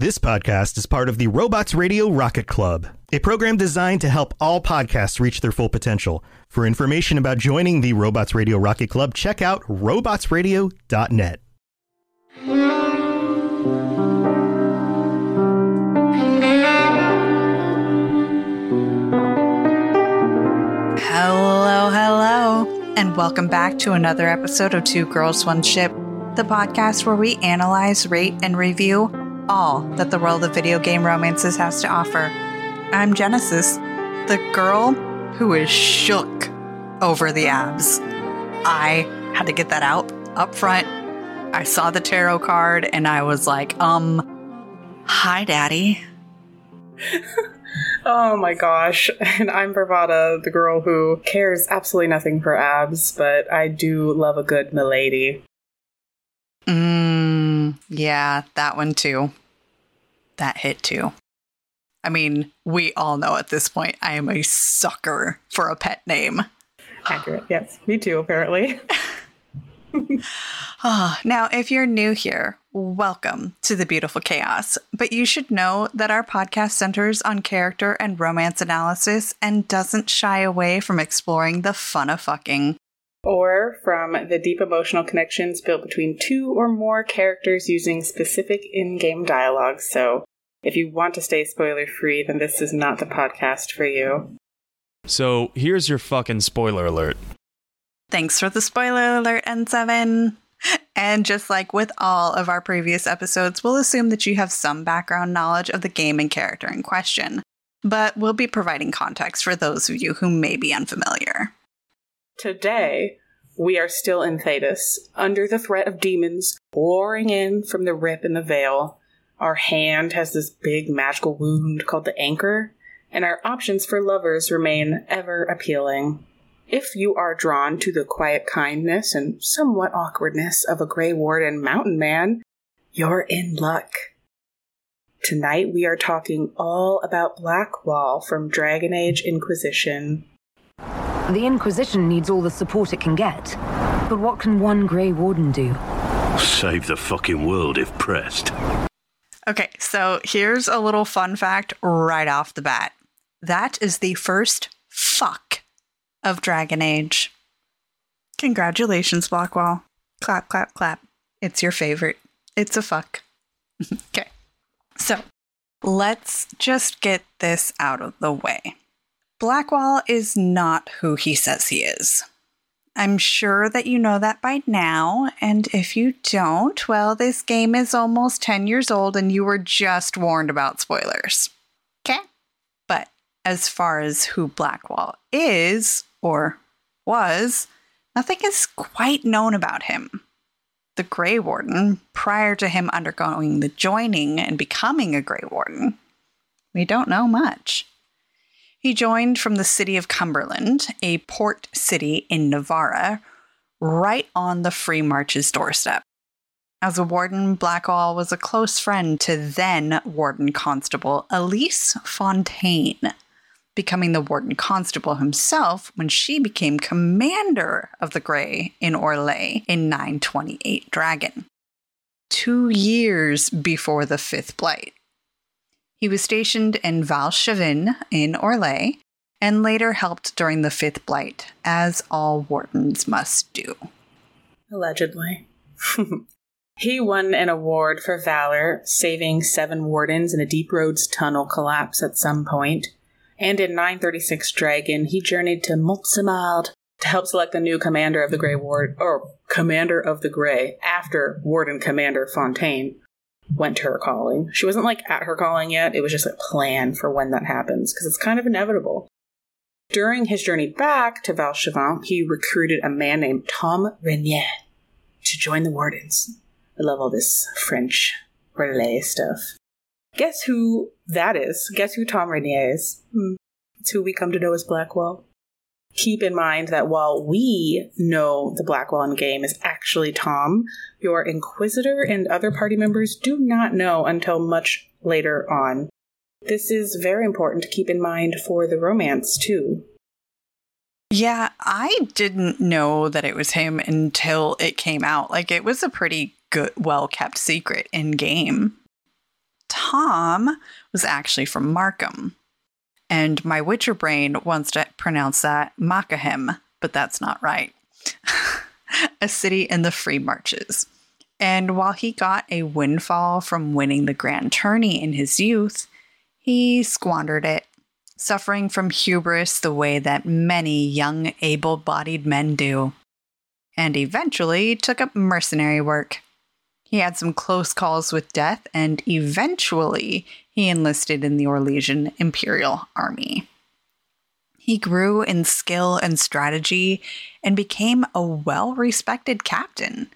This podcast is part of the Robots Radio Rocket Club, a program designed to help all podcasts reach their full potential. For information about joining the Robots Radio Rocket Club, check out robotsradio.net. Hello, hello, and welcome back to another episode of Two Girls, One Ship, the podcast where we analyze, rate, and review all that the world of video game romances has to offer. I'm Genesis, the girl who is shook over the abs. I had to get that out up front. I saw the tarot card and I was like, um, hi, daddy. Oh my gosh. And I'm Bravada, the girl who cares absolutely nothing for abs, but I do love a good milady. Mm, yeah, that one too. That hit too. I mean, we all know at this point I am a sucker for a pet name. Accurate. Yes, me too, apparently. Ah, now, if you're new here, welcome to the beautiful chaos. But you should know that our podcast centers on character and romance analysis and doesn't shy away from exploring the fun of fucking. Or from the deep emotional connections built between two or more characters using specific in game dialogue. So if you want to stay spoiler free, then this is not the podcast for you. So here's your fucking spoiler alert. Thanks for the spoiler alert, N7. And just like with all of our previous episodes, we'll assume that you have some background knowledge of the game and character in question. But we'll be providing context for those of you who may be unfamiliar. Today, we are still in Thedas, under the threat of demons pouring in from the rip in the veil. Our hand has this big magical wound called the Anchor, and our options for lovers remain ever appealing. If you are drawn to the quiet kindness and somewhat awkwardness of a Grey Warden mountain man, you're in luck. Tonight we are talking all about Blackwall from Dragon Age Inquisition. The Inquisition needs all the support it can get. But what can one Grey Warden do? Save the fucking world if pressed. Okay, so here's a little fun fact right off the bat. That is the first fuck of Dragon Age. Congratulations, Blackwall. Clap, clap, clap. It's your favorite. It's a fuck. okay, so let's just get this out of the way. Blackwall is not who he says he is. I'm sure that you know that by now, and if you don't, well, this game is almost 10 years old and you were just warned about spoilers. Okay? But as far as who Blackwall is, or was, nothing is quite known about him. The Grey Warden, prior to him undergoing the joining and becoming a Grey Warden, we don't know much. He joined from the city of Cumberland, a port city in Nevarra, right on the Free March's doorstep. As a warden, Blackwall was a close friend to then Warden Constable Elise Fontaine, becoming the Warden Constable himself when she became commander of the Grey in Orlais in 928 Dragon, two years before the Fifth Blight. He was stationed in Val Chevin in Orlais and later helped during the Fifth Blight, as all wardens must do. Allegedly. He won an award for valor, saving seven wardens in a Deep Roads tunnel collapse at some point. And in 936 Dragon, he journeyed to Montsimmard to help select the new commander of the Grey Ward, or commander of the Grey, after Warden Commander Fontaine went to her calling. She wasn't like at her calling yet, it was just a plan for when that happens, because it's kind of inevitable. During his journey back to Valchevant, he recruited a man named Tom Rainier to join the Wardens. I love all this French relay stuff. Guess who that is? Guess who Tom Rainier is? Hmm. It's who we come to know as Blackwall. Keep in mind that while we know the Blackwall in game is actually Tom, your Inquisitor and other party members do not know until much later on. This is very important to keep in mind for the romance, too. Yeah, I didn't know that it was him until it came out. Like, it was a pretty good, well kept secret in game. Tom was actually from Markham. And my Witcher brain wants to pronounce that Makahem, but that's not right. a city in the Free Marches. And while he got a windfall from winning the Grand Tourney in his youth, he squandered it, suffering from hubris the way that many young, able bodied men do, and eventually took up mercenary work. He had some close calls with death, and eventually he enlisted in the Orlesian Imperial Army. He grew in skill and strategy and became a well respected captain.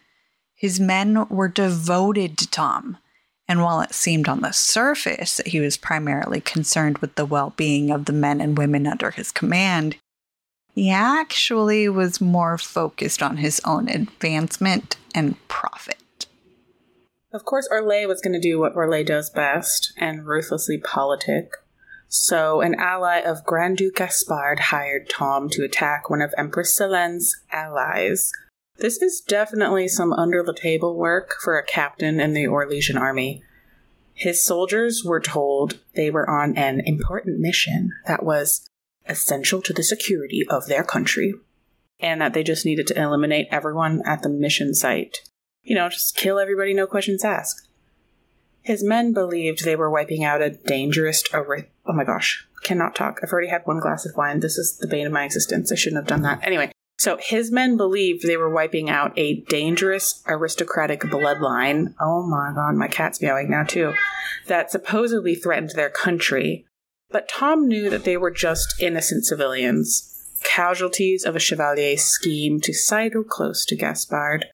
His men were devoted to Tom, and while it seemed on the surface that he was primarily concerned with the well being of the men and women under his command, he actually was more focused on his own advancement and profit. Of course, Orlais was going to do what Orlais does best and ruthlessly politic. So, an ally of Grand Duke Gaspard hired Tom to attack one of Empress Celene's allies. This is definitely some under the table work for a captain in the Orlesian army. His soldiers were told they were on an important mission that was essential to the security of their country, and that they just needed to eliminate everyone at the mission site. You know, just kill everybody, no questions asked. His men believed they were wiping out a dangerous. Oh my gosh, cannot talk. I've already had one glass of wine. This is the bane of my existence. I shouldn't have done that. Anyway, so his men believed they were wiping out a dangerous aristocratic bloodline. Oh my god, my cat's meowing now too. That supposedly threatened their country. But Tom knew that they were just innocent civilians, casualties of a chevalier's scheme to sidle close to Gaspard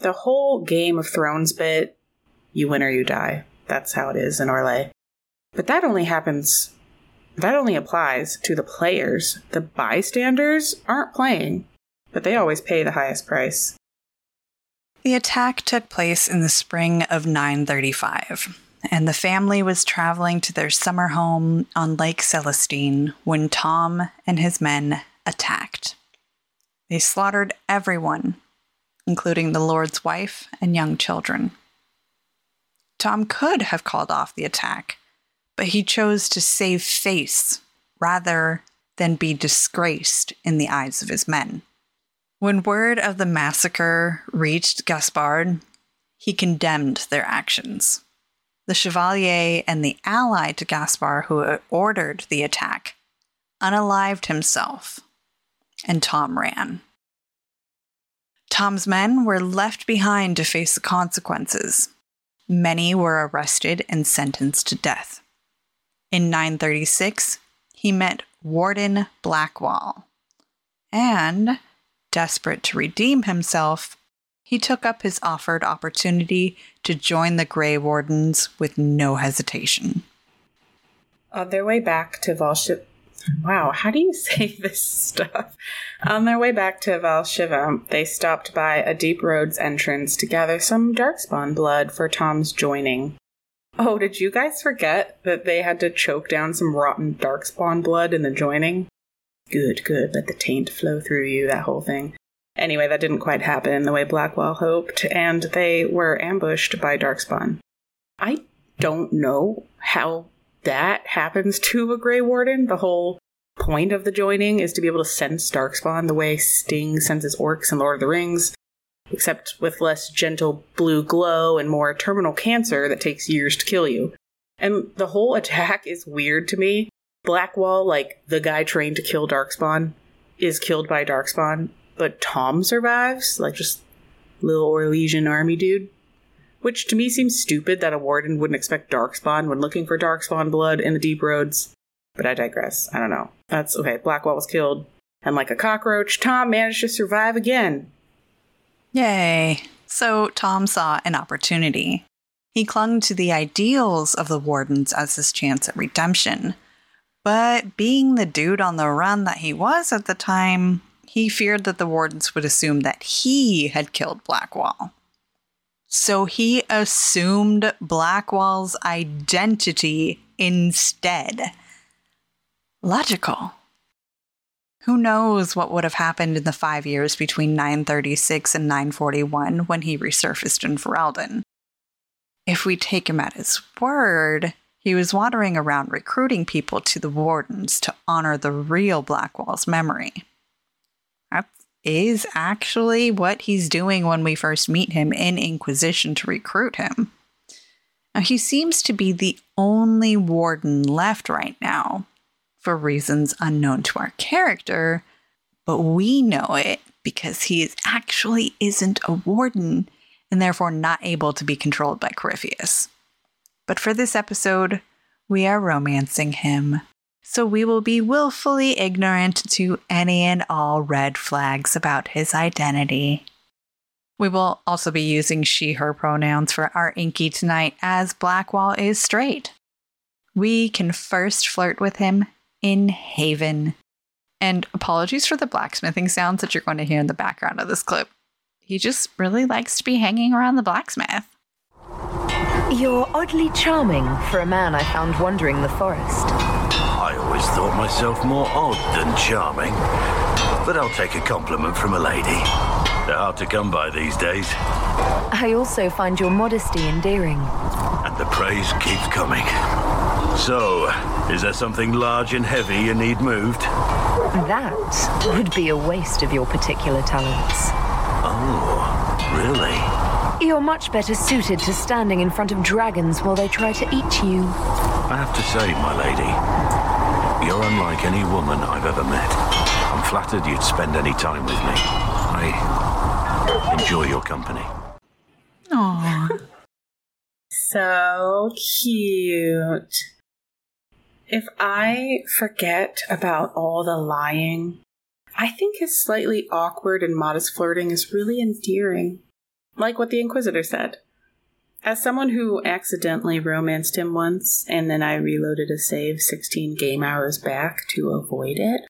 the whole Game of Thrones bit, you win or you die. That's how it is in Orlais. But that only happens, that only applies to the players. The bystanders aren't playing, but they always pay the highest price. The attack took place in the spring of 935, and the family was traveling to their summer home on Lake Celestine when Tom and his men attacked. They slaughtered everyone including the Lord's wife and young children. Tom could have called off the attack, but he chose to save face rather than be disgraced in the eyes of his men. When word of the massacre reached Gaspard, he condemned their actions. The Chevalier and the ally to Gaspard who ordered the attack unalived himself, and Tom ran. Tom's men were left behind to face the consequences. Many were arrested and sentenced to death. In 936, he met Warden Blackwall. And, desperate to redeem himself, he took up his offered opportunity to join the Grey Wardens with no hesitation. On their way back to Volship, Wow, how do you say this stuff? On their way back to Valchevant, they stopped by a Deep Roads entrance to gather some Darkspawn blood for Tom's joining. Oh, did you guys forget that they had to choke down some rotten Darkspawn blood in the joining? Good, good. Let the taint flow through you, that whole thing. Anyway, that didn't quite happen the way Blackwall hoped, and they were ambushed by Darkspawn. I don't know how that happens to a Grey Warden. The whole point of the joining is to be able to sense Darkspawn the way Sting senses orcs in Lord of the Rings. except with less gentle blue glow and more terminal cancer that takes years to kill you. And the whole attack is weird to me. Blackwall, like the guy trained to kill Darkspawn, is killed by Darkspawn, but Tom survives, like just little Orlesian army dude. Which to me seems stupid that a warden wouldn't expect Darkspawn when looking for Darkspawn blood in the deep roads. But I digress. I don't know. That's okay. Blackwall was killed. And like a cockroach, Tom managed to survive again. Yay. So Tom saw an opportunity. He clung to the ideals of the Wardens as his chance at redemption. But being the dude on the run that he was at the time, he feared that the Wardens would assume that he had killed Blackwall. So he assumed Blackwall's identity instead. Logical. Who knows what would have happened in the five years between 936 and 941 when he resurfaced in Ferelden? If we take him at his word, he was wandering around recruiting people to the Wardens to honor the real Blackwall's memory. That is actually what he's doing when we first meet him in Inquisition to recruit him. Now, he seems to be the only Warden left right now, for reasons unknown to our character, but we know it because he is actually isn't a warden and therefore not able to be controlled by Corypheus. But for this episode, we are romancing him. So we will be willfully ignorant to any and all red flags about his identity. We will also be using she, her pronouns for our Inky tonight as Blackwall is straight. We can first flirt with him in Haven. And apologies for the blacksmithing sounds that you're going to hear in the background of this clip. He just really likes to be hanging around the blacksmith. You're oddly charming for a man I found wandering the forest. I always thought myself more odd than charming. But I'll take a compliment from a lady. They're hard to come by these days. I also find your modesty endearing. And the praise keeps coming. So, is there something large and heavy you need moved? That would be a waste of your particular talents. Oh, really? You're much better suited to standing in front of dragons while they try to eat you. I have to say, my lady, you're unlike any woman I've ever met. I'm flattered you'd spend any time with me. I enjoy your company. Aww. So cute. If I forget about all the lying, I think his slightly awkward and modest flirting is really endearing. Like what the Inquisitor said. As someone who accidentally romanced him once, and then I reloaded a save 16 game hours back to avoid it,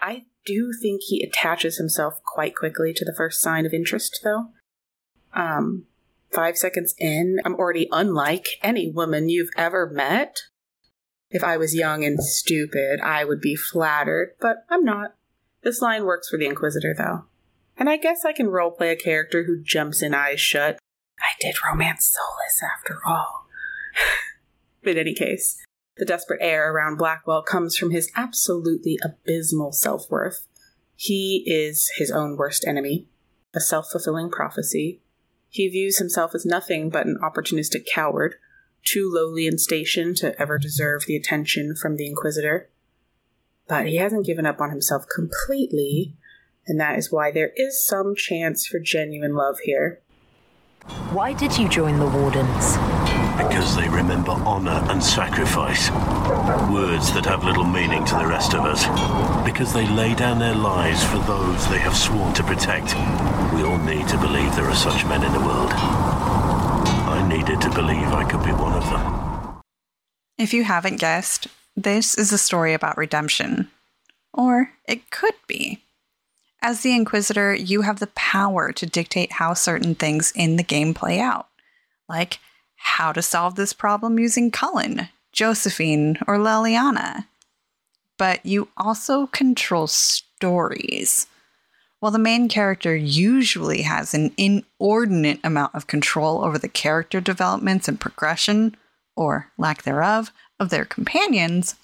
I do think he attaches himself quite quickly to the first sign of interest, though. Um, five seconds in, I'm already unlike any woman you've ever met. If I was young and stupid, I would be flattered, but I'm not. This line works for the Inquisitor, though. And I guess I can roleplay a character who jumps in eyes shut. I did romance Solas after all. in any case, the desperate air around Blackwall comes from his absolutely abysmal self worth. He is his own worst enemy, a self fulfilling prophecy. He views himself as nothing but an opportunistic coward, too lowly in station to ever deserve the attention from the Inquisitor. But he hasn't given up on himself completely, and that is why there is some chance for genuine love here. Why did you join the Wardens? Because they remember honor and sacrifice. Words that have little meaning to the rest of us. Because they lay down their lives for those they have sworn to protect. We all need to believe there are such men in the world. Needed to believe I could be one of them. If you haven't guessed, this is a story about redemption. Or it could be. As the Inquisitor, you have the power to dictate how certain things in the game play out, like how to solve this problem using Cullen, Josephine, or Leliana. But you also control stories. While the main character usually has an inordinate amount of control over the character developments and progression, or lack thereof, of their companions,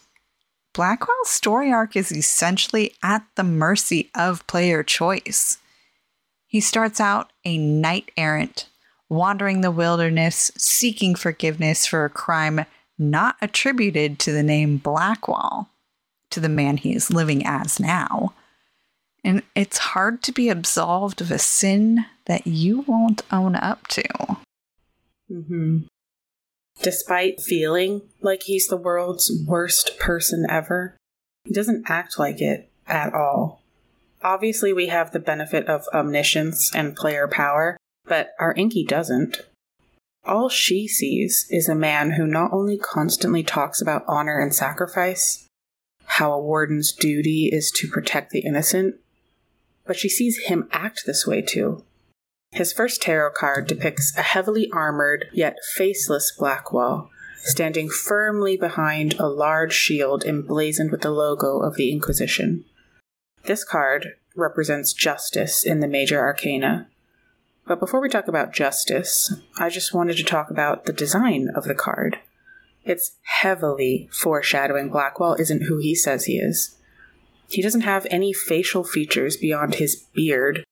Blackwall's story arc is essentially at the mercy of player choice. He starts out a knight errant, wandering the wilderness, seeking forgiveness for a crime not attributed to the name Blackwall, to the man he is living as now. And it's hard to be absolved of a sin that you won't own up to. Mm-hmm. Despite feeling like he's the world's worst person ever, he doesn't act like it at all. Obviously, we have the benefit of omniscience and player power, but our Inky doesn't. All she sees is a man who not only constantly talks about honor and sacrifice, how a warden's duty is to protect the innocent, but she sees him act this way too. His first tarot card depicts a heavily armored yet faceless Blackwall standing firmly behind a large shield emblazoned with the logo of the Inquisition. This card represents justice in the major arcana. But before we talk about justice, I just wanted to talk about the design of the card. It's heavily foreshadowing Blackwall isn't who he says he is. He doesn't have any facial features beyond his beard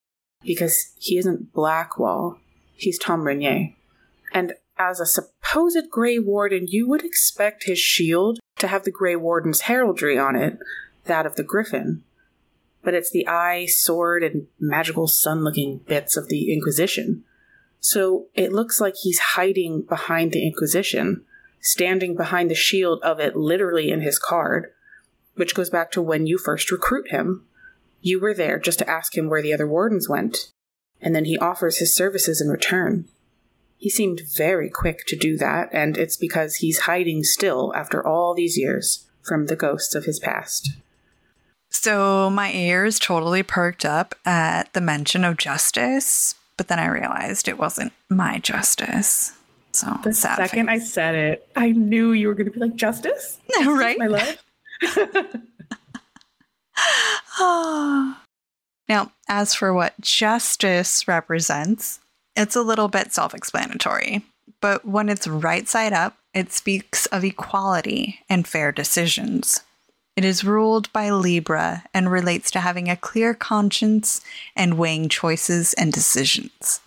because he isn't Blackwall. He's Tom Rainier. And as a supposed Grey Warden, you would expect his shield to have the Grey Warden's heraldry on it, that of the Griffin. But it's the eye, sword, and magical sun looking bits of the Inquisition. So it looks like he's hiding behind the Inquisition, standing behind the shield of it literally in his card, which goes back to when you first recruit him. You were there just to ask him where the other wardens went, and then he offers his services in return. He seemed very quick to do that, and it's because he's hiding still after all these years from the ghosts of his past. So my ears totally perked up at the mention of justice, but then I realized it wasn't my justice. So the second face. I said it, I knew you were going to be like justice, right? My love. now, as for what justice represents, it's a little bit self explanatory, but when it's right side up, it speaks of equality and fair decisions. It is ruled by Libra and relates to having a clear conscience and weighing choices and decisions.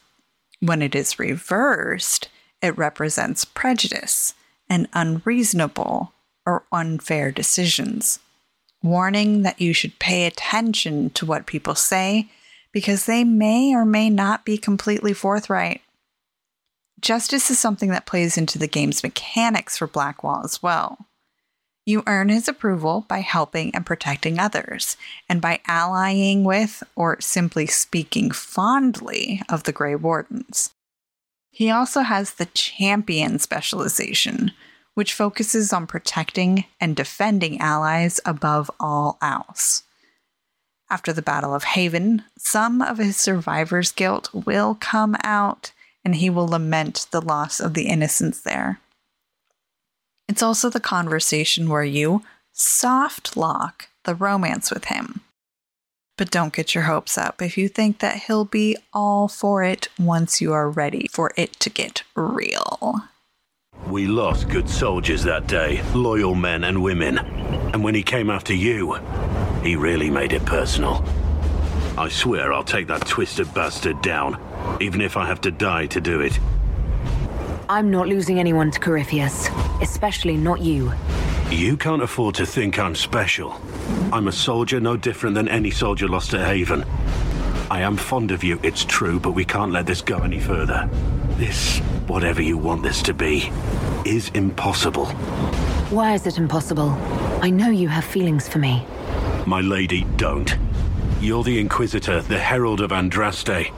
When it is reversed, it represents prejudice and unreasonable or unfair decisions, warning that you should pay attention to what people say because they may or may not be completely forthright. Justice is something that plays into the game's mechanics for Blackwall as well. You earn his approval by helping and protecting others, and by allying with or simply speaking fondly of the Grey Wardens. He also has the Champion specialization, which focuses on protecting and defending allies above all else. After the Battle of Haven, some of his survivor's guilt will come out, and he will lament the loss of the innocents there. It's also the conversation where you soft lock the romance with him. But don't get your hopes up if you think that he'll be all for it once you are ready for it to get real. We lost good soldiers that day, loyal men and women. And when he came after you, he really made it personal. I swear I'll take that twisted bastard down, even if I have to die to do it. I'm not losing anyone to Corypheus, especially not you. You can't afford to think I'm special. I'm a soldier no different than any soldier lost at Haven. I am fond of you, it's true, but we can't let this go any further. This, whatever you want this to be, is impossible. Why is it impossible? I know you have feelings for me. My lady, don't. You're the Inquisitor, the Herald of Andraste.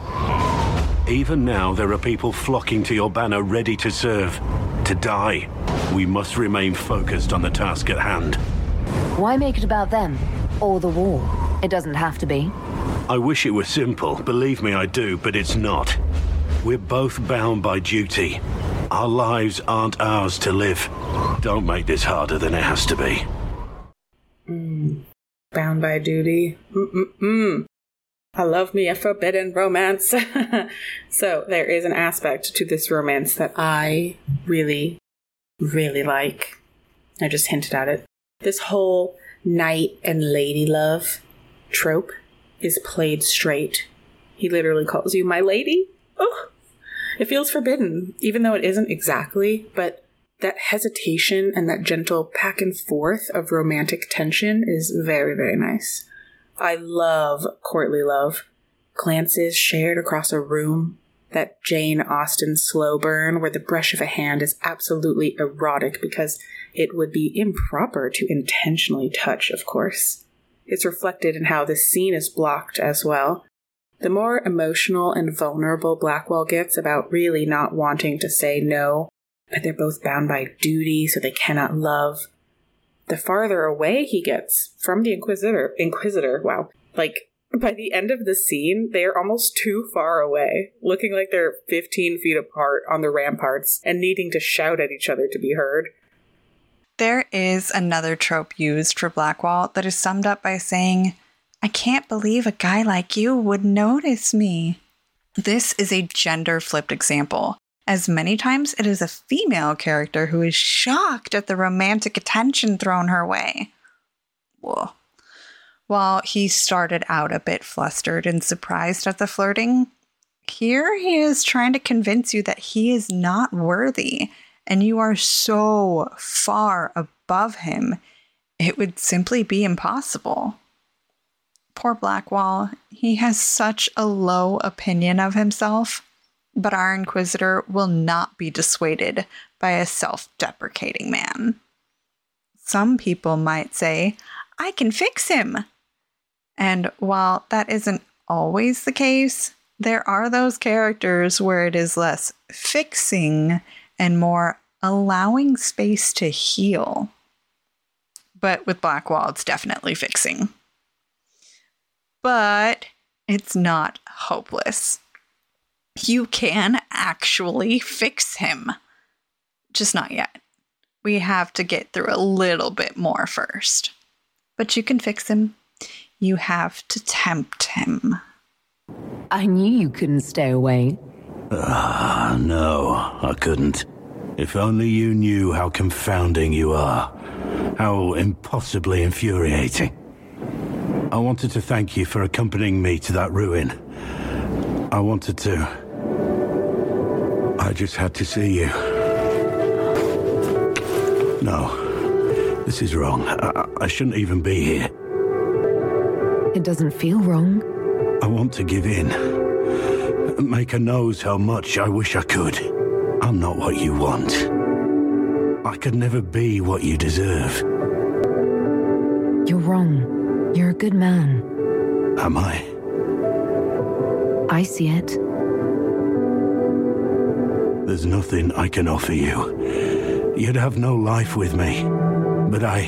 Even now, there are people flocking to your banner ready to serve, to die. We must remain focused on the task at hand. Why make it about them? Or the war? It doesn't have to be. I wish it were simple, believe me I do, but it's not. We're both bound by duty. Our lives aren't ours to live. Don't make this harder than it has to be. Mm bound by duty. Mm-mm-mm. I love me a forbidden romance. so there is an aspect to this romance that I really, really like. I just hinted at it. This whole knight and lady love trope is played straight He literally calls you my lady. Oh, it feels forbidden, even though it isn't exactly, but that hesitation and that gentle back and forth of romantic tension is very, very nice. I love courtly love. Glances shared across a room, that Jane Austen slow burn where the brush of a hand is absolutely erotic because it would be improper to intentionally touch, of course. It's reflected in how this scene is blocked as well. The more emotional and vulnerable Blackwall gets about really not wanting to say no, but they're both bound by duty, so they cannot love, the farther away he gets from the Inquisitor. Inquisitor, wow. Like, by the end of the scene, they are almost too far away, looking like they're 15 feet apart on the ramparts and needing to shout at each other to be heard. There is another trope used for Blackwall that is summed up by saying, I can't believe a guy like you would notice me. This is a gender flipped example, as many times it is a female character who is shocked at the romantic attention thrown her way. Whoa. While he started out a bit flustered and surprised at the flirting, here he is trying to convince you that he is not worthy and you are so far above him, it would simply be impossible. Poor Blackwall, he has such a low opinion of himself, but our Inquisitor will not be dissuaded by a self deprecating man. Some people might say, I can fix him. And while that isn't always the case, there are those characters where it is less fixing and more allowing space to heal. But with Blackwall, it's definitely fixing. But it's not hopeless. You can actually fix him. Just not yet. We have to get through a little bit more first. But you can fix him. You have to tempt him. I knew you couldn't stay away. Ah, no, I couldn't. If only you knew how confounding you are. How impossibly infuriating. I wanted to thank you for accompanying me to that ruin. I wanted to. I just had to see you. No, this is wrong. I, I shouldn't even be here. It doesn't feel wrong. I want to give in. Maker knows how much I wish I could. I'm not what you want. I could never be what you deserve. You're wrong. You're a good man. Am I? I see it. There's nothing I can offer you. You'd have no life with me. But I.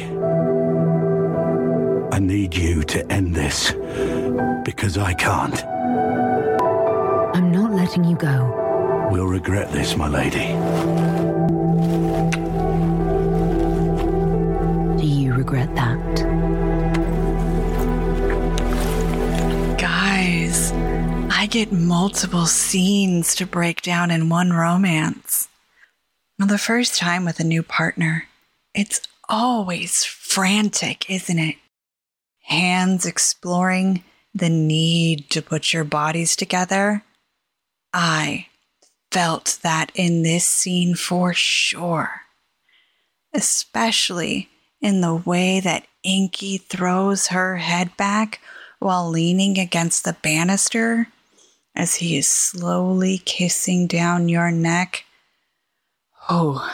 I need you to end this. Because I can't. I'm not letting you go. We'll regret this, my lady. Do you regret that? Guys, I get multiple scenes to break down in one romance. Now, the first time with a new partner, it's always frantic, isn't it? Hands exploring the need to put your bodies together. I felt that in this scene for sure, especially in the way that Inky throws her head back while leaning against the banister as he is slowly kissing down your neck. Oh,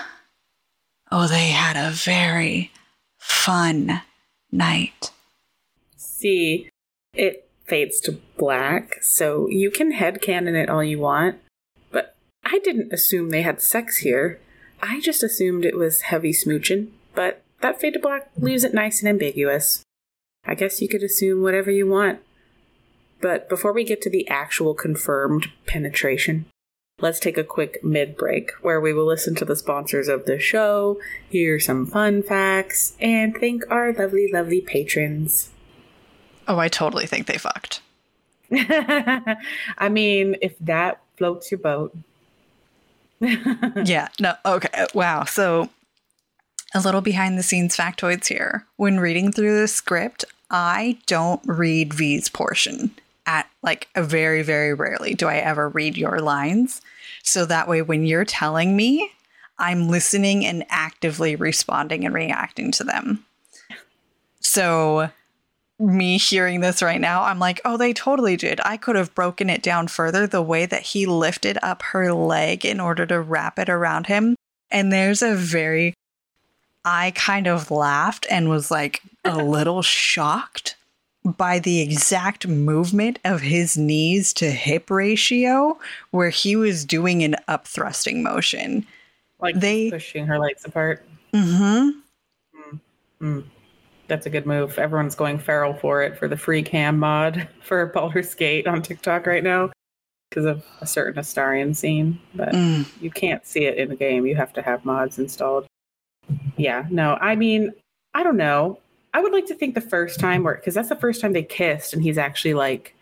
oh, they had a very fun night. See, it fades to black, so you can headcanon it all you want, But I didn't assume they had sex here. I just assumed it was heavy smooching, but that fade to black leaves it nice and ambiguous. I guess you could assume whatever you want. But before we get to the actual confirmed penetration, let's take a quick mid break where we will listen to the sponsors of the show, hear some fun facts, and thank our lovely, lovely patrons. Oh, I totally think they fucked. I mean, if that floats your boat, yeah, no, okay. Uh, wow. So, a little behind the scenes factoids here. When reading through the script, I don't read V's portion. at like a very, very rarely do I ever read your lines. So that way, when you're telling me, I'm listening and actively responding and reacting to them. So, me hearing this right now, I'm like, oh, they totally did. I could have broken it down further the way that he lifted up her leg in order to wrap it around him. And there's a very, I kind of laughed and was like a little shocked by the exact movement of his knees to hip ratio where he was doing an up thrusting motion. Like They- pushing her legs apart. Mm-hmm. Mm. That's a good move. Everyone's going feral for it for the free cam mod for Baldur's Gate on TikTok right now because of a certain Astarion scene. But Mm. you can't see it in the game. You have to have mods installed. Yeah, no, I mean, I don't know. I would like to think the first time where because that's the first time they kissed and he's actually like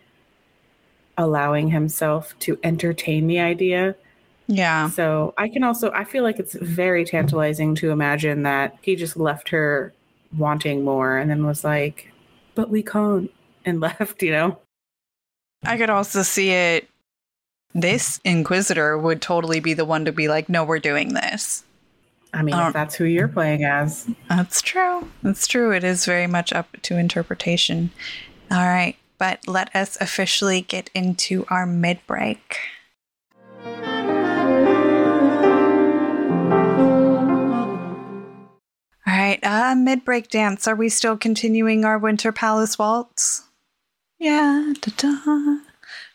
allowing himself to entertain the idea. Yeah. So I can also I feel like it's very tantalizing to imagine that he just left her wanting more and then was like, but we can't and left, you know? I could also see it. This Inquisitor would totally be the one to be like, no, we're doing this. I mean, if um, that's who you're playing as. That's true. That's true. It is very much up to interpretation. All right. But let us officially get into our mid break. Right. Uh, mid break dance. Are we still continuing our Winter Palace waltz? Yeah. Da-da.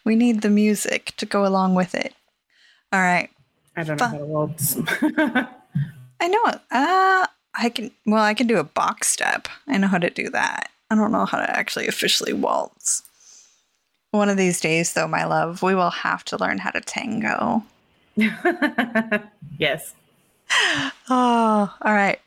We need the music to go along with it. All right. I don't know how to waltz. I know. Uh, I can. Well, I can do a box step. I know how to do that. I don't know how to actually officially waltz. One of these days, though, my love, we will have to learn how to tango. yes. Oh, all right.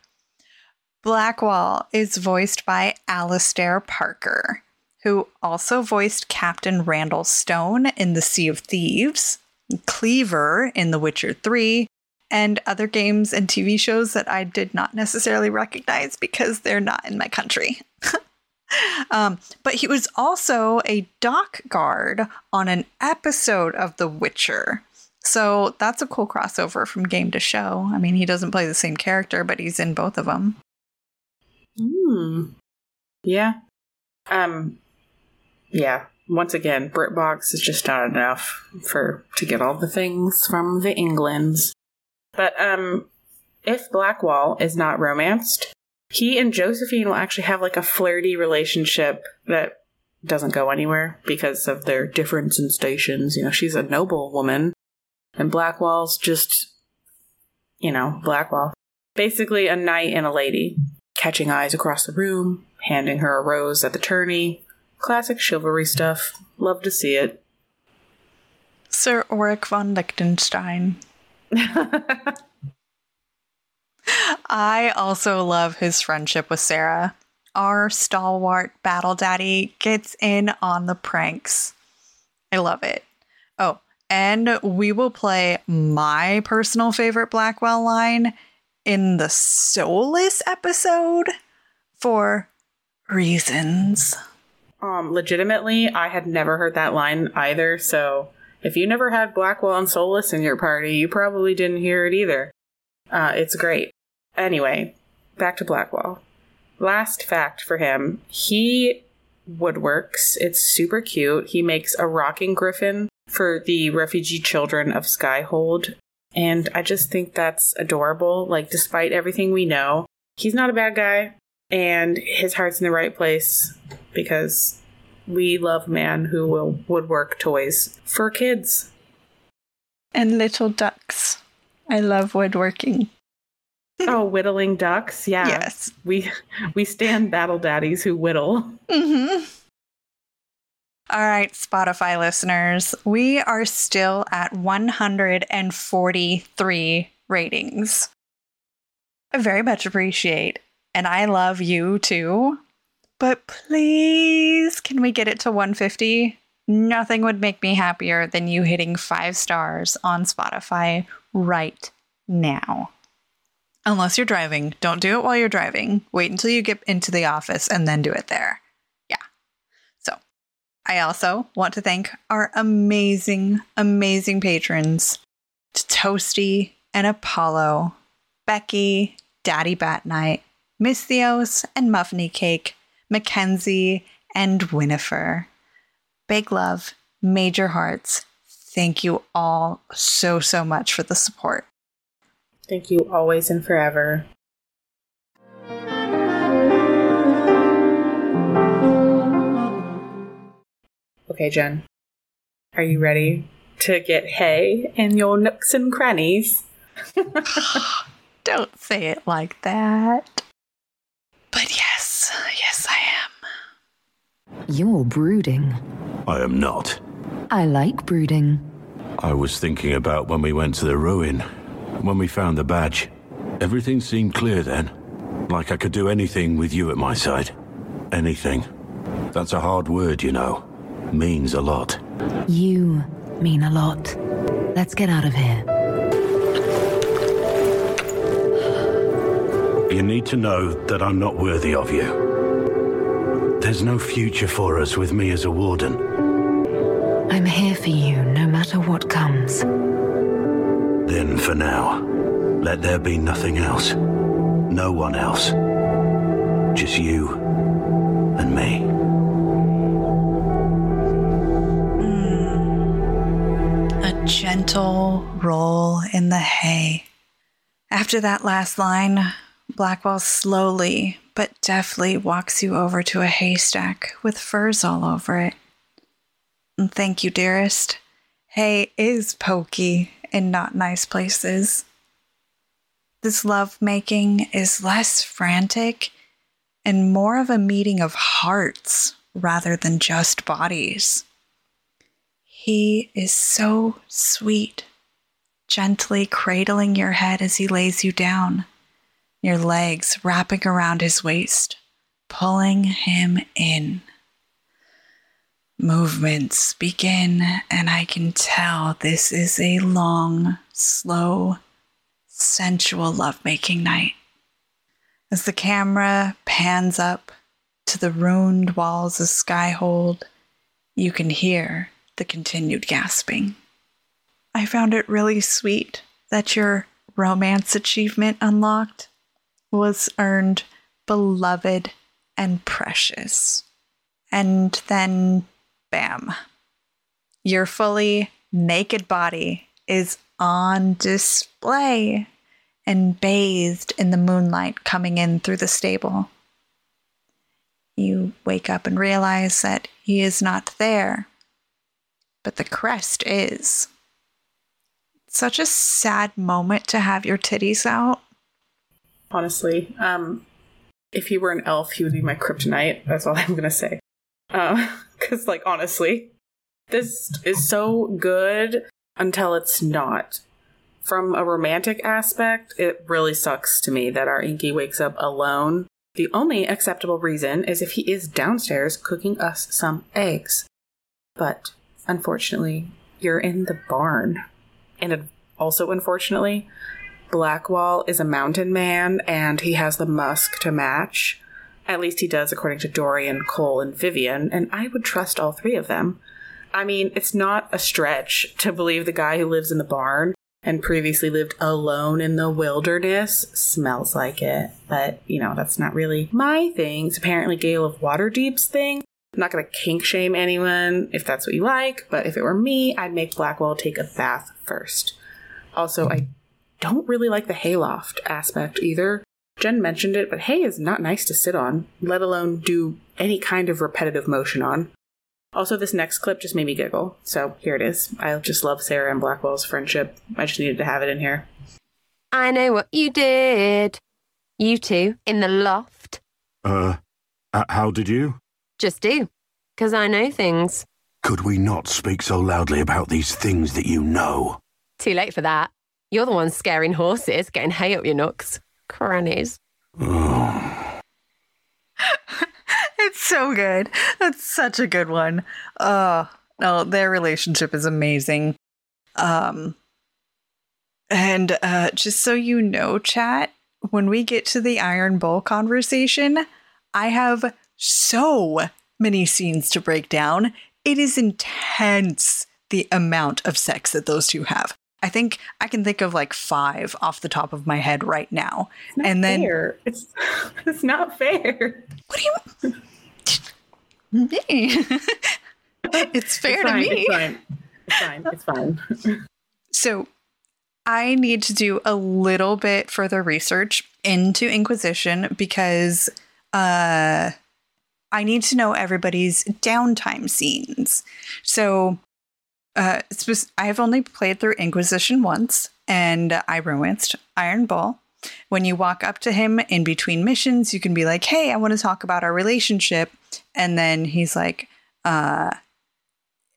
Blackwall is voiced by Alistair Parker, who also voiced Captain Randall Stone in The Sea of Thieves, Cleaver in The Witcher 3, and other games and TV shows that I did not necessarily recognize because they're not in my country. um, but he was also a dock guard on an episode of The Witcher. So that's a cool crossover from game to show. I mean, he doesn't play the same character, but he's in both of them. Hmm. Yeah. Um. Yeah. Once again, BritBox is just not enough for to get all the things from the Englands. But um, if Blackwall is not romanced, he and Josephine will actually have like a flirty relationship that doesn't go anywhere because of their difference in stations. You know, she's a noble woman, and Blackwall's just, you know, Blackwall. Basically, a knight and a lady catching eyes across the room, handing her a rose at the tourney. Classic chivalry stuff. Love to see it. Sir Ulrich von Liechtenstein. I also love his friendship with Sera. Our stalwart battle daddy gets in on the pranks. I love it. Oh, and we will play my personal favorite Blackwall line in the Solas episode for reasons. Um, legitimately, I had never heard that line either, so if you never had Blackwall and Solas in your party, you probably didn't hear it either. Uh, it's great. Anyway, back to Blackwall. Last fact for him he woodworks. It's super cute. He makes a rocking griffin for the refugee children of Skyhold. And I just think that's adorable. Like, despite everything we know, he's not a bad guy, and his heart's in the right place because we love a man who will woodwork toys for kids. And little ducks. I love woodworking. oh, whittling ducks. Yeah. Yes. We we stand battle daddies who whittle. Mm-hmm. All right, Spotify listeners, we are still at 143 ratings. I very much appreciate, and I love you too. But please, can we get it to 150? Nothing would make me happier than you hitting five stars on Spotify right now. Unless you're driving, don't do it while you're driving. Wait until you get into the office and then do it there. I also want to thank our amazing, amazing patrons to Toasty and Apollo, Becky, Daddy Bat Night, Miss Theos and Muffiny Cake, Mackenzie, and Winnifer. Big love, major hearts. Thank you all so, so much for the support. Thank you always and forever. Okay, Jen. Are you ready to get hay in your nooks and crannies? Don't say it like that. But yes, yes, I am. You're brooding. I am not. I like brooding. I was thinking about when we went to the ruin, when we found the badge. Everything seemed clear then. Like I could do anything with you at my side. Anything. That's a hard word, you know. Means a lot. You mean a lot. Let's get out of here. You need to know that I'm not worthy of you. There's no future for us with me as a warden. I'm here for you no matter what comes. Then for now, let there be nothing else. No one else. Just you and me. Gentle roll in the hay. After that last line, Blackwall slowly but deftly walks you over to a haystack with furs all over it. And thank you, dearest. Hay is pokey in not nice places. This love making is less frantic and more of a meeting of hearts rather than just bodies. He is so sweet, gently cradling your head as he lays you down, your legs wrapping around his waist, pulling him in. Movements begin, and I can tell this is a long, slow, sensual lovemaking night. As the camera pans up to the ruined walls of Skyhold, you can hear the continued gasping. I found it really sweet that your romance achievement unlocked was earned beloved and precious. And then, bam, your fully naked body is on display and bathed in the moonlight coming in through the stable. You wake up and realize that he is not there, but the crest is. Such a sad moment to have your titties out. Honestly, um, if he were an elf, he would be my kryptonite. That's all I'm gonna say. Because, like, honestly, this is so good until it's not. From a romantic aspect, it really sucks to me that our Inky wakes up alone. The only acceptable reason is if he is downstairs cooking us some eggs. But unfortunately, you're in the barn. And also, unfortunately, Blackwall is a mountain man and he has the musk to match. At least he does, according to Dorian, Cole, and Vivienne, and I would trust all three of them. I mean, it's not a stretch to believe the guy who lives in the barn and previously lived alone in the wilderness smells like it. But, you know, that's not really my thing. It's apparently Gale of Waterdeep's thing. I'm not going to kink shame anyone if that's what you like, but if it were me, I'd make Blackwall take a bath first. Also, I don't really like the hayloft aspect either. Jen mentioned it, but hay is not nice to sit on, let alone do any kind of repetitive motion on. Also, this next clip just made me giggle, so here it is. I just love Sera and Blackwall's friendship. I just needed to have it in here. I know what you did. You two in the loft. Uh, uh, how did you? Just do. Because I know things. Could we not speak so loudly about these things that you know? Too late for that. You're the one scaring horses, getting hay up your nooks. Crannies. It's so good. That's such a good one. Oh, no, their relationship is amazing. Um and uh just so you know, chat, when we get to the Iron Bull conversation, I have so many scenes to break down. it is intense the amount of sex that those two have. I think I can think of like five off the top of my head right now. And then fair. it's it's not fair. what do you mean? it's fair it's fine, to me. It's fine. It's fine. It's fine. So I need to do a little bit further research into Inquisition because uh I need to know everybody's downtime scenes. So uh I have only played through Inquisition once and I romanced Iron Bull. When you walk up to him in between missions, you can be like, "Hey, I want to talk about our relationship." And then he's like, uh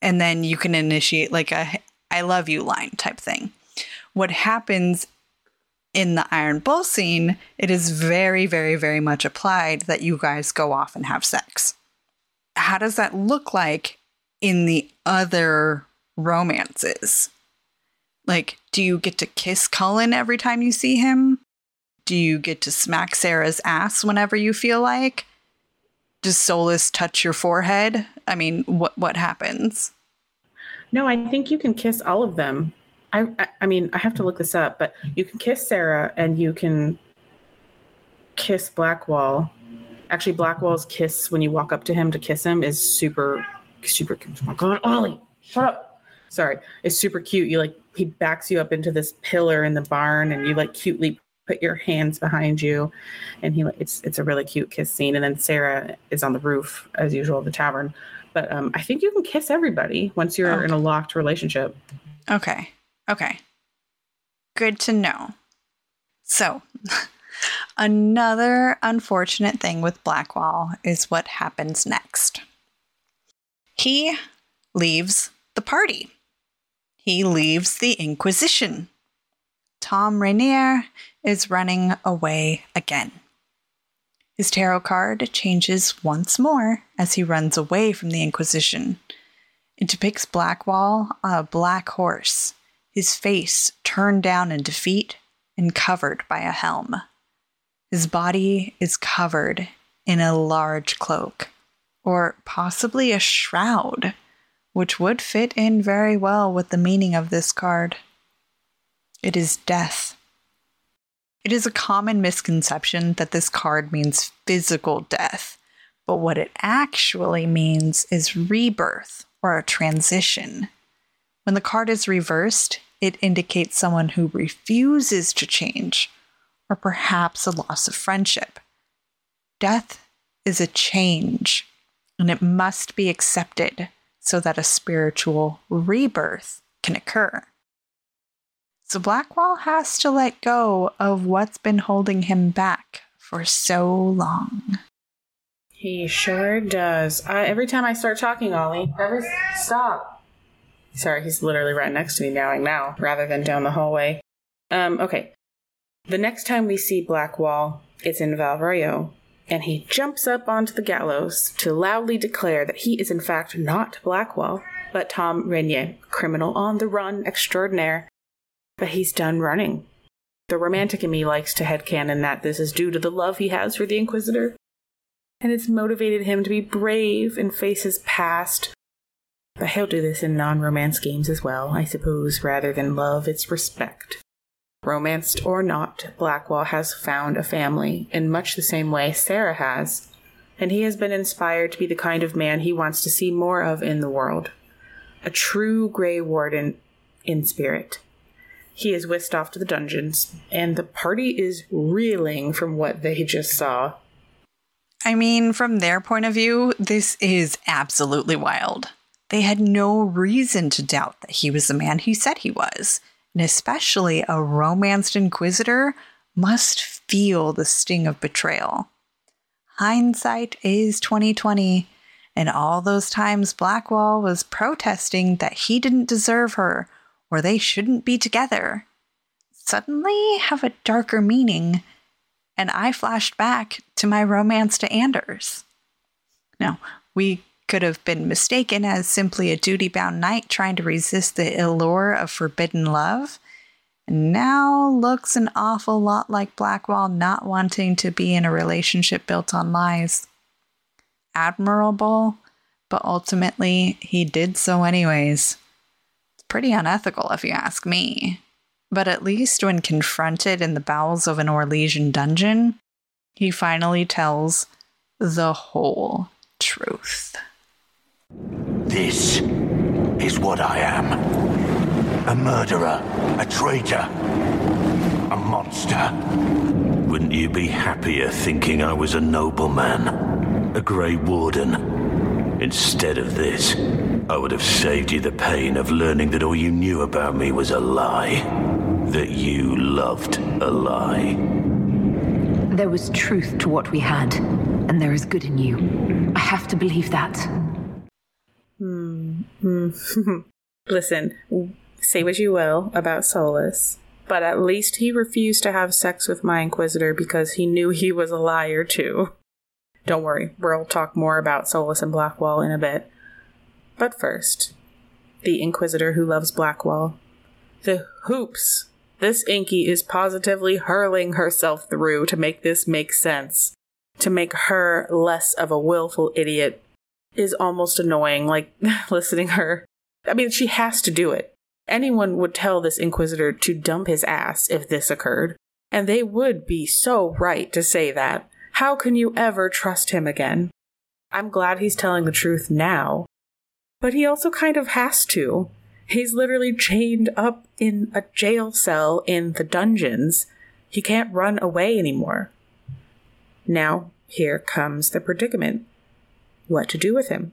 and then you can initiate like a I love you line type thing. What happens in the Iron Bull scene, it is very, very, very much applied that you guys go off and have sex. How does that look like in the other romances? Like, do you get to kiss Cullen every time you see him? Do you get to smack Sera's ass whenever you feel like? Does Solas touch your forehead? I mean, what what happens? No, I think you can kiss all of them. I, I mean, I have to look this up, but you can kiss Sera and you can kiss Blackwall. Actually, Blackwall's kiss when you walk up to him to kiss him is super, super. Oh my God, Ollie, shut up. Sorry, it's super cute. You like he backs you up into this pillar in the barn, and you like cutely put your hands behind you, and he like it's it's a really cute kiss scene. And then Sera is on the roof as usual of the tavern. But um, I think you can kiss everybody once you're Oh. in a locked relationship. Okay. Okay. Good to know. So, another unfortunate thing with Blackwall is what happens next. He leaves the party. He leaves the Inquisition. Tom Rainier is running away again. His tarot card changes once more as he runs away from the Inquisition. It depicts Blackwall on a black horse, his face turned down in defeat and covered by a helm. His body is covered in a large cloak, or possibly a shroud, which would fit in very well with the meaning of this card. It is death. It is a common misconception that this card means physical death, but what it actually means is rebirth or a transition. When the card is reversed, it indicates someone who refuses to change, or perhaps a loss of friendship. Death is a change, and it must be accepted so that a spiritual rebirth can occur. So Blackwall has to let go of what's been holding him back for so long. He sure does. Every time I start talking, Ollie, never stop. Sorry, he's literally right next to me meowing now, rather than down the hallway. Um, okay. The next time we see Blackwall, it's in Val Royeaux, and he jumps up onto the gallows to loudly declare that he is in fact not Blackwall, but Tom Rainier, criminal on the run extraordinaire. But he's done running. The romantic in me likes to headcanon that this is due to the love he has for the Inquisitor and it's motivated him to be brave and face his past. But he'll do this in non romance games as well, I suppose, rather than love, it's respect. Romanced or not, Blackwall has found a family in much the same way Sera has, and he has been inspired to be the kind of man he wants to see more of in the world. A true Grey Warden in spirit. He is whisked off to the dungeons, and the party is reeling from what they just saw. I mean, from their point of view, this is absolutely wild. They had no reason to doubt that he was the man he said he was. And especially a romanced inquisitor must feel the sting of betrayal. Hindsight is 2020, and all those times Blackwall was protesting that he didn't deserve her or they shouldn't be together suddenly have a darker meaning and I flashed back to my romance to Anders. Now, we could have been mistaken as simply a duty bound knight trying to resist the allure of forbidden love, and now looks an awful lot like Blackwall not wanting to be in a relationship built on lies. Admirable, but ultimately he did so anyways. It's pretty unethical if you ask me. But at least when confronted in the bowels of an Orlesian dungeon, he finally tells the whole truth. This is what I am a murderer, a traitor, a monster. Wouldn't you be happier thinking I was a nobleman, a Grey Warden? Instead of this, I would have saved you the pain of learning that all you knew about me was a lie. That you loved a lie. There was truth to what we had, and there is good in you. I have to believe that. Hmm. Listen, say what you will about Solas, but at least he refused to have sex with my Inquisitor because he knew he was a liar too. Don't worry, we'll talk more about Solas and Blackwall in a bit. But first, the Inquisitor who loves Blackwall. The hoops this Inky is positively hurling herself through to make this make sense. To make her less of a willful idiot is almost annoying, like listening her. I mean, she has to do it. Anyone would tell this Inquisitor to dump his ass if this occurred. And they would be so right to say that. How can you ever trust him again? I'm glad he's telling the truth now. But he also kind of has to. He's literally chained up in a jail cell in the dungeons. He can't run away anymore. Now, here comes the predicament. What to do with him?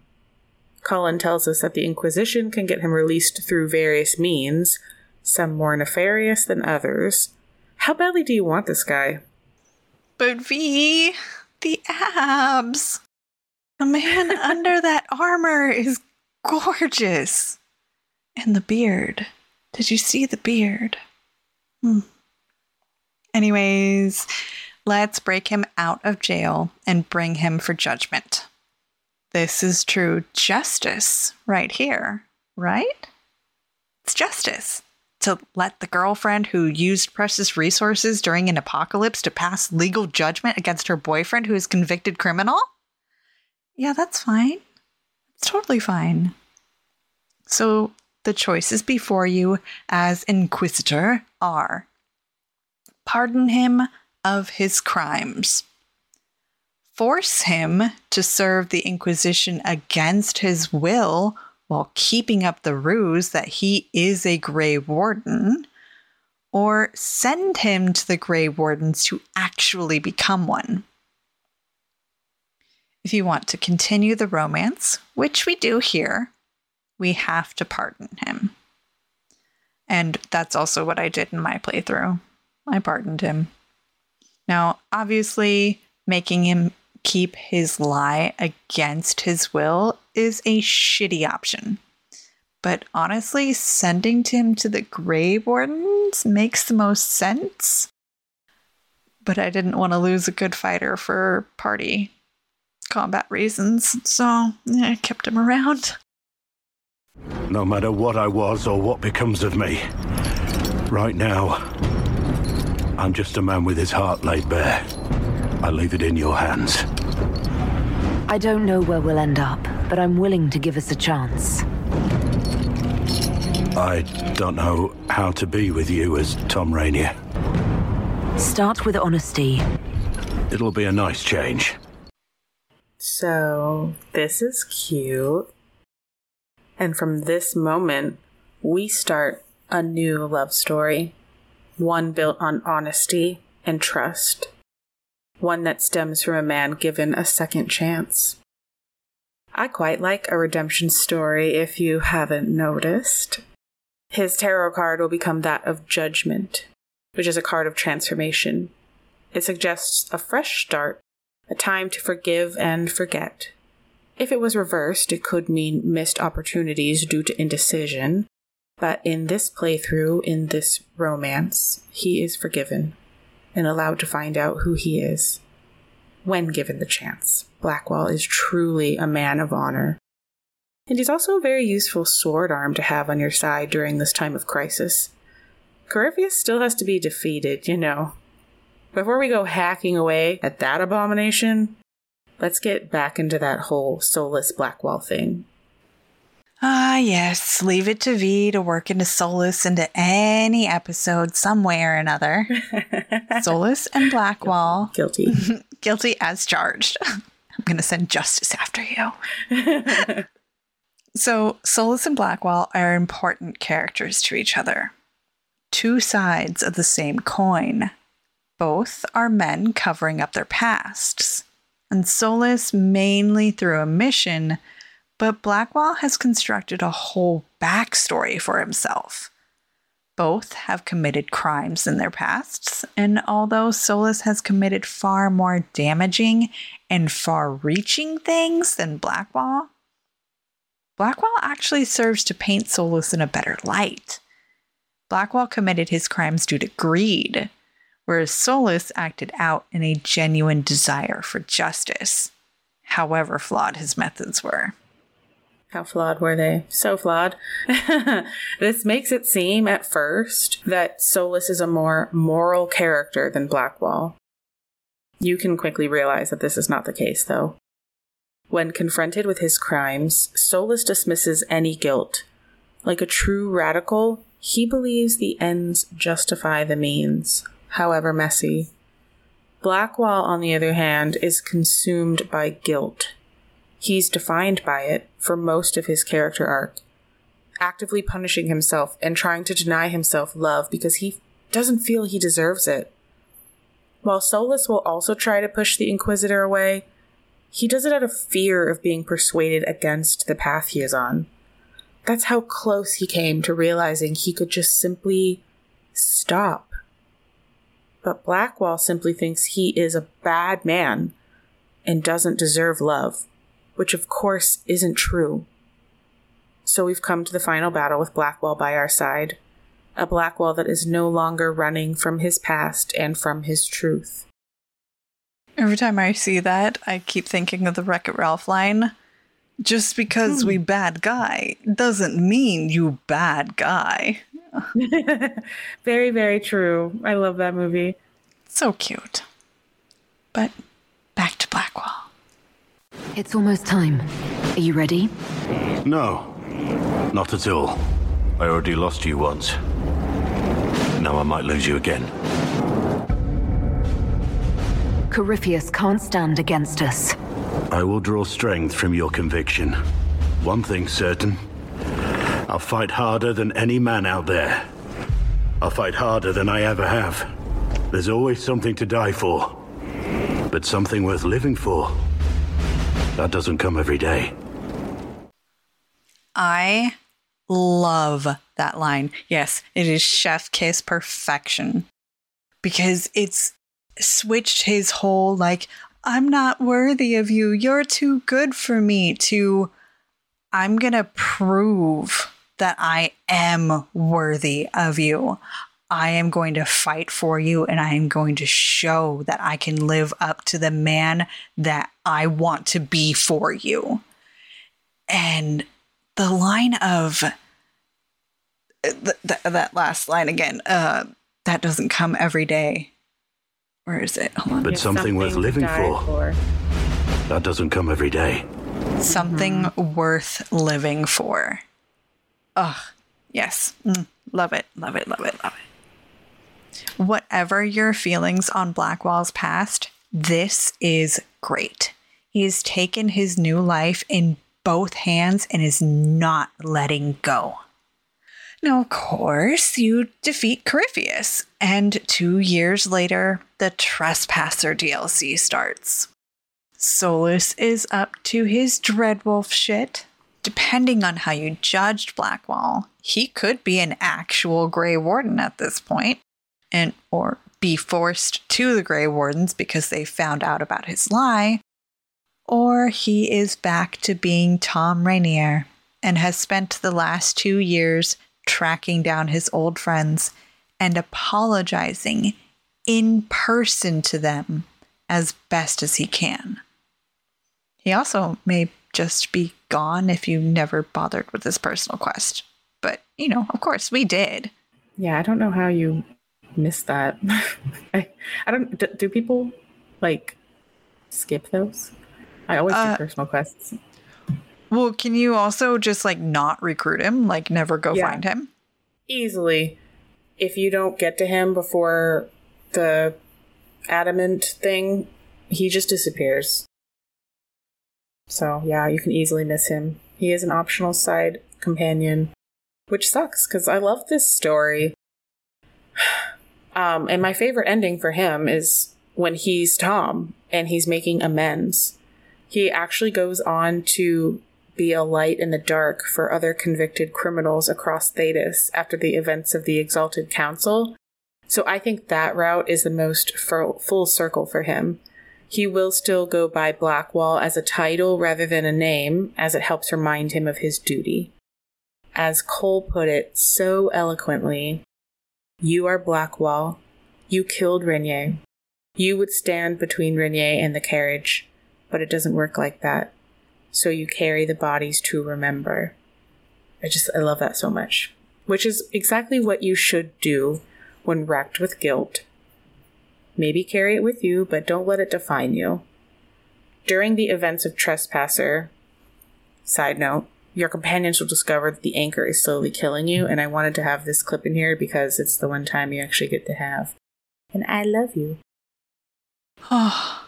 Cullen tells us that the Inquisition can get him released through various means, some more nefarious than others. How badly do you want this guy? But V, the abs. The man under that armor is gorgeous. And the beard. Did you see the beard? Hmm. Anyways, let's break him out of jail and bring him for judgment. This is true justice right here, right? It's justice to let the girlfriend who used precious resources during an apocalypse to pass legal judgment against her boyfriend who is convicted criminal? Yeah, that's fine. It's totally fine. So the choices before you as Inquisitor are pardon him of his crimes, force him to serve the Inquisition against his will while keeping up the ruse that he is a Grey Warden, or send him to the Grey Wardens to actually become one. If you want to continue the romance, which we do here, we have to pardon him. And that's also what I did in my playthrough. I pardoned him. Now, obviously, making him keep his lie against his will is a shitty option. But honestly, sending him to the Grey Wardens makes the most sense. But I didn't want to lose a good fighter for party combat reasons, so I kept him around. No matter what I was or what becomes of me, right now, I'm just a man with his heart laid bare. I leave it in your hands. I don't know where we'll end up, but I'm willing to give us a chance. I don't know how to be with you as Tom Rainier. Start with honesty. It'll be a nice change. So, this is cute. And from this moment, we start a new love story. One built on honesty and trust. One that stems from a man given a second chance. I quite like a redemption story if you haven't noticed. His tarot card will become that of Judgment, which is a card of transformation. It suggests a fresh start, a time to forgive and forget. If it was reversed, it could mean missed opportunities due to indecision. But in this playthrough, in this romance, he is forgiven and allowed to find out who he is when given the chance. Blackwall is truly a man of honor. And he's also a very useful sword arm to have on your side during this time of crisis. Corypheus still has to be defeated, you know. Before we go hacking away at that abomination, let's get back into that whole soulless Blackwall thing. Ah, yes. Leave it to V to work into Solas into any episode some way or another. Solas and Blackwall. Guilty. Guilty as charged. I'm going to send justice after you. so, Solas and Blackwall are important characters to each other. Two sides of the same coin. Both are men covering up their pasts. And Solas mainly through a mission but Blackwall has constructed a whole backstory for himself. Both have committed crimes in their pasts, and although Solas has committed far more damaging and far reaching things than Blackwall, Blackwall actually serves to paint Solas in a better light. Blackwall committed his crimes due to greed, whereas Solas acted out in a genuine desire for justice, however flawed his methods were. How flawed were they? So flawed. this makes it seem at first that Solas is a more moral character than Blackwall. You can quickly realize that this is not the case, though. When confronted with his crimes, Solas dismisses any guilt. Like a true radical, he believes the ends justify the means, however messy. Blackwall, on the other hand, is consumed by guilt He's defined by it for most of his character arc, actively punishing himself and trying to deny himself love because he doesn't feel he deserves it. While Solas will also try to push the Inquisitor away, he does it out of fear of being persuaded against the path he is on. That's how close he came to realizing he could just simply stop. But Blackwall simply thinks he is a bad man and doesn't deserve love which of course isn't true. So we've come to the final battle with Blackwall by our side, a Blackwall that is no longer running from his past and from his truth. Every time I see that, I keep thinking of the Wreck It Ralph line. Just because hmm. we bad guy doesn't mean you bad guy. very, very true. I love that movie. So cute. But back to Blackwall. It's almost time. Are you ready? No, not at all. I already lost you once. Now I might lose you again. Corypheus can't stand against us. I will draw strength from your conviction. One thing's certain. I'll fight harder than any man out there. I'll fight harder than I ever have. There's always something to die for. But something worth living for. That doesn't come every day. I love that line. Yes, it is chef kiss perfection because it's switched his whole like I'm not worthy of you. You're too good for me to I'm going to prove that I am worthy of you. I am going to fight for you and I am going to show that I can live up to the man that I want to be for you. And the line of th- th- that last line again, uh, that doesn't come every day. Where is it? Hold on. But something, something, worth living for. for. That doesn't come every day. Something mm-hmm. worth living for. Ugh. Yes. Mm. Love it. Love it. Love it. Love it whatever your feelings on Blackwall's past, this is great. He has taken his new life in both hands and is not letting go. Now, of course, you defeat Corypheus, and two years later, the Trespasser DLC starts. Solus is up to his Dreadwolf shit. Depending on how you judged Blackwall, he could be an actual Grey Warden at this point and or be forced to the Grey Wardens because they found out about his lie, or he is back to being Tom Rainier and has spent the last two years tracking down his old friends and apologizing in person to them as best as he can. He also may just be gone if you never bothered with his personal quest. But, you know, of course, we did. Yeah, I don't know how you missed that. I, I don't. Do, do people like skip those? I always Uh, do personal quests. Well, can you also just like not recruit him? Like never go Yeah. find him? Easily. If you don't get to him before the adamant thing, he just disappears. So, yeah, you can easily miss him. He is an optional side companion, which sucks because I love this story. Um, and my favorite ending for him is when he's Tom and he's making amends. He actually goes on to be a light in the dark for other convicted criminals across Thedas after the events of the Exalted Council. So I think that route is the most fu- full circle for him. He will still go by Blackwall as a title rather than a name, as it helps remind him of his duty. As Cole put it so eloquently, you are Blackwall. You killed Rainier. You would stand between Rainier and the carriage, but it doesn't work like that. So you carry the bodies to remember. I just, I love that so much. Which is exactly what you should do when racked with guilt. Maybe carry it with you, but don't let it define you. During the events of Trespasser, side note, your companions will discover that the anchor is slowly killing you, and I wanted to have this clip in here because it's the one time you actually get to have. And I love you. Oh.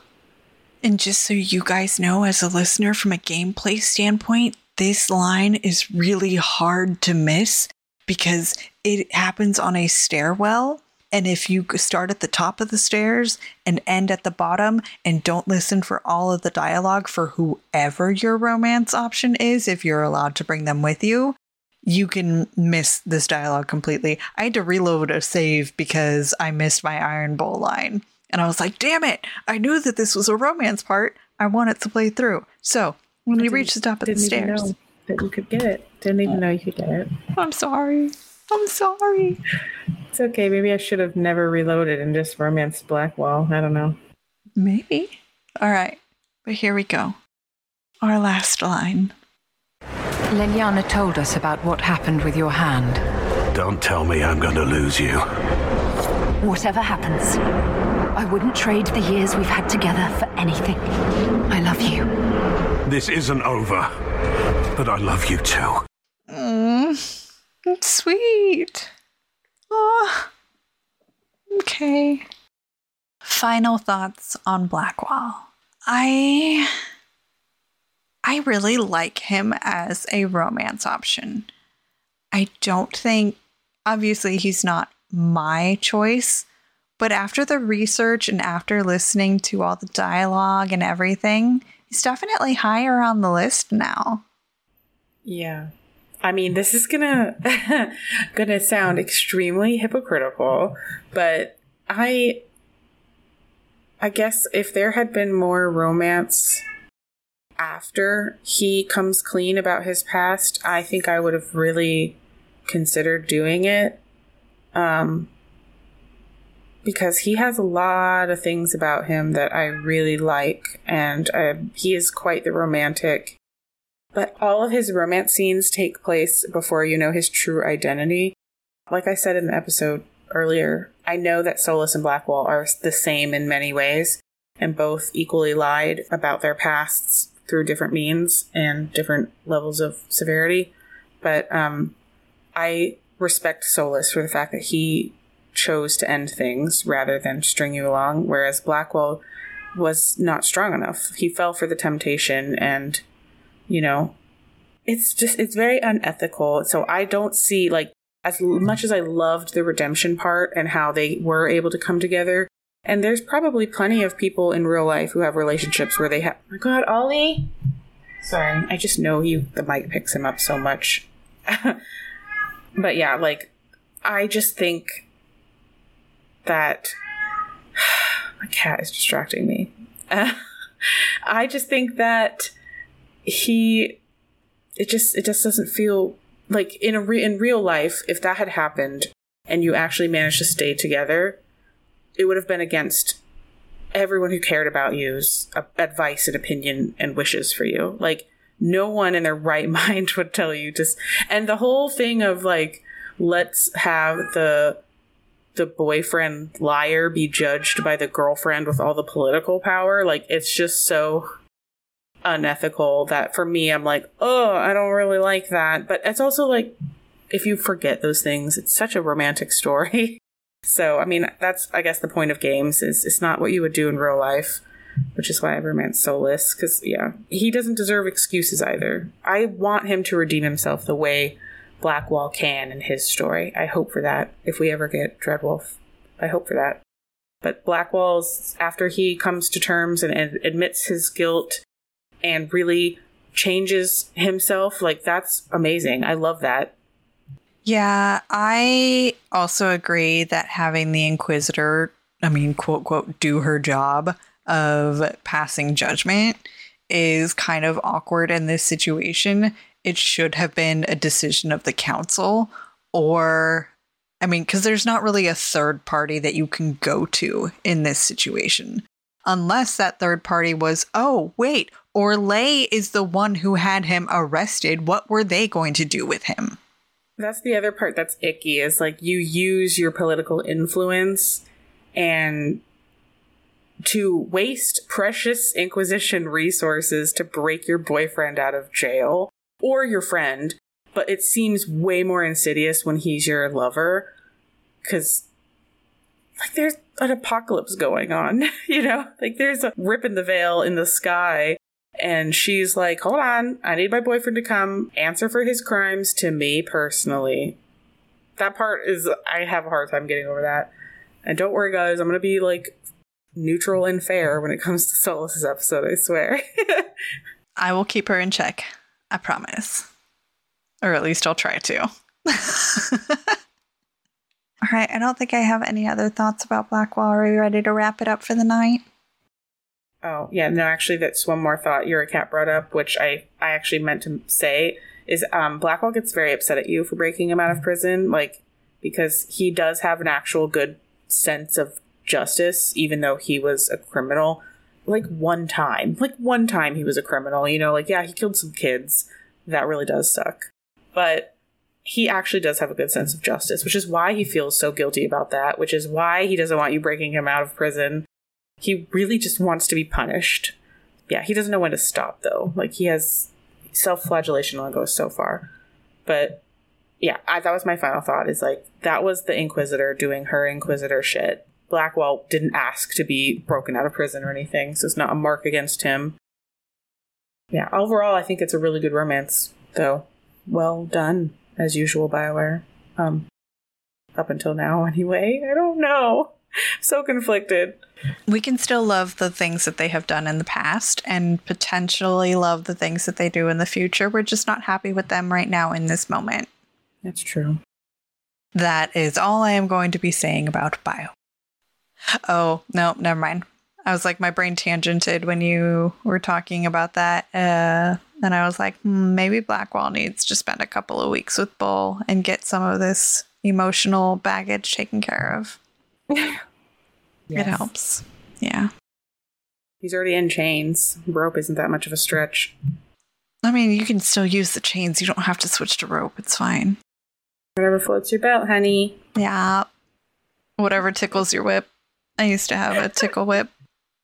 And just so you guys know, as a listener from a gameplay standpoint, this line is really hard to miss because it happens on a stairwell. And if you start at the top of the stairs and end at the bottom and don't listen for all of the dialogue for whoever your romance option is, if you're allowed to bring them with you, you can miss this dialogue completely. I had to reload a save because I missed my Iron Bull line. And I was like, damn it, I knew that this was a romance part. I wanted to play through. So when you reach the top of the stairs, that you could get it. Didn't even uh, know you could get it. I'm sorry. I'm sorry. It's okay. Maybe I should have never reloaded and just romanced Blackwall. I don't know. Maybe. All right. But here we go. Our last line. Leliana told us about what happened with your hand. Don't tell me I'm going to lose you. Whatever happens, I wouldn't trade the years we've had together for anything. I love you. This isn't over, but I love you too. Mm, sweet. Oh, okay. Final thoughts on Blackwall. I I really like him as a romance option. I don't think obviously he's not my choice, but after the research and after listening to all the dialogue and everything, he's definitely higher on the list now. Yeah. I mean, this is gonna gonna sound extremely hypocritical, but I I guess if there had been more romance after he comes clean about his past, I think I would have really considered doing it. Um because he has a lot of things about him that I really like, and uh, he is quite the romantic. But all of his romance scenes take place before you know his true identity. Like I said in the episode earlier, I know that Solas and Blackwall are the same in many ways, and both equally lied about their pasts through different means and different levels of severity. But um, I respect Solas for the fact that he chose to end things rather than string you along, whereas Blackwall was not strong enough. He fell for the temptation and you know, it's just it's very unethical. So I don't see like as much as I loved the redemption part and how they were able to come together. And there's probably plenty of people in real life who have relationships where they have. Oh my God, Ollie. Sorry, I just know you. The mic picks him up so much. but yeah, like I just think that my cat is distracting me. I just think that he it just it just doesn't feel like in a re- in real life if that had happened and you actually managed to stay together it would have been against everyone who cared about you's advice and opinion and wishes for you. Like no one in their right mind would tell you just and the whole thing of like let's have the the boyfriend liar be judged by the girlfriend with all the political power like it's just so unethical that for me, I'm like, oh, I don't really like that. But it's also like, if you forget those things, it's such a romantic story. so, I mean, that's, I guess, the point of games is it's not what you would do in real life, which is why I romance Solas. Because, yeah, he doesn't deserve excuses either. I want him to redeem himself the way Blackwall can in his story. I hope for that if we ever get Dreadwolf. I hope for that. But Blackwall's, after he comes to terms and admits his guilt and really changes himself, like that's amazing. I love that. Yeah, I also agree that having the Inquisitor, I mean, quote, quote, do her job of passing judgment is kind of awkward in this situation. It should have been a decision of the council or I mean, because there's not really a third party that you can go to in this situation. Unless that third party was, oh, wait, Orlais is the one who had him arrested. What were they going to do with him? That's the other part that's icky is like you use your political influence and to waste precious Inquisition resources to break your boyfriend out of jail or your friend but it seems way more insidious when he's your lover because like there's an apocalypse going on you know like there's a rip in the veil in the sky and she's like hold on i need my boyfriend to come answer for his crimes to me personally that part is i have a hard time getting over that and don't worry guys i'm gonna be like neutral and fair when it comes to Solas's episode i swear I will keep her in check. I promise. Or at least I'll try to. All right, I don't think I have any other thoughts about Blackwall. Are we ready to wrap it up for the night? Oh, yeah, no, actually, that's one more thought Your cat brought up, which I, I actually meant to say, is um, Blackwall gets very upset at you for breaking him out of prison, like, because he does have an actual good sense of justice, even though he was a criminal. Like, one time. Like, one time he was a criminal, you know, like, yeah, he killed some kids. That really does suck. But he actually does have a good sense of justice, which is why he feels so guilty about that, which is why he doesn't want you breaking him out of prison. He really just wants to be punished. Yeah, he doesn't know when to stop though. Like he has self-flagellation only goes so far. But yeah, I, that was my final thought. Is like that was the Inquisitor doing her Inquisitor shit. Blackwall didn't ask to be broken out of prison or anything, so it's not a mark against him. Yeah, overall, I think it's a really good romance, though well done as usual bioware um up until now anyway i don't know so conflicted We can still love the things that they have done in the past and potentially love the things that they do in the future. We're just not happy with them right now in this moment. that's true That is all I am going to be saying about bio. Oh, no, never mind. I was like, my brain tangented when you were talking about that. Uh, and I was like, hmm, maybe Blackwall needs to spend a couple of weeks with Bull and get some of this emotional baggage taken care of. It helps. Yeah. he's already in chains rope isn't that much of a stretch I mean, you can still use the chains. You don't have to switch to rope. It's fine. whatever floats your boat honey Yeah. Whatever tickles your whip. I used to have a tickle whip.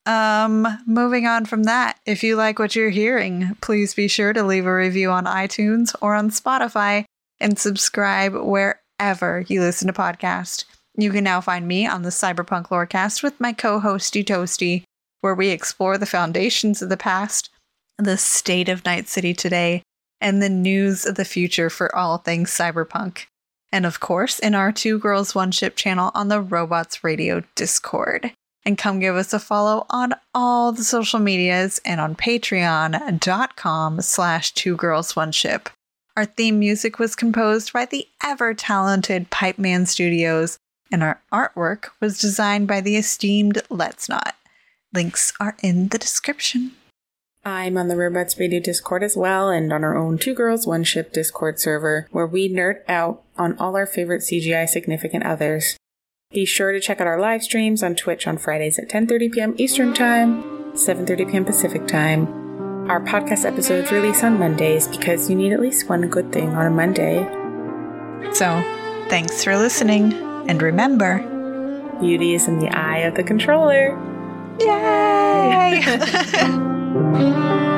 Um, moving on from that, if you like what you're hearing, please be sure to leave a review on iTunes or on Spotify and subscribe wherever you listen to podcasts. You can now find me on the Cyberpunk Lorecast with my co-hosty Toasty, where we explore the foundations of the past, the state of Night City today, and the news of the future for all things cyberpunk. And of course, in our Two Girls One Ship channel on the Robots Radio Discord. And come give us a follow on all the social medias and on patreon.com slash two girls one ship. Our theme music was composed by the ever talented Pipeman Studios, and our artwork was designed by the esteemed Let's Not. Links are in the description. I'm on the Robots Radio Discord as well, and on our own Two Girls One Ship Discord server, where we nerd out on all our favorite CGI significant others. Be sure to check out our live streams on Twitch on Fridays at 10:30 p.m. Eastern Time, 7:30 p.m. Pacific Time. Our podcast episodes release on Mondays because you need at least one good thing on a Monday. So, thanks for listening, and remember, Beauty is in the eye of the controller. yay!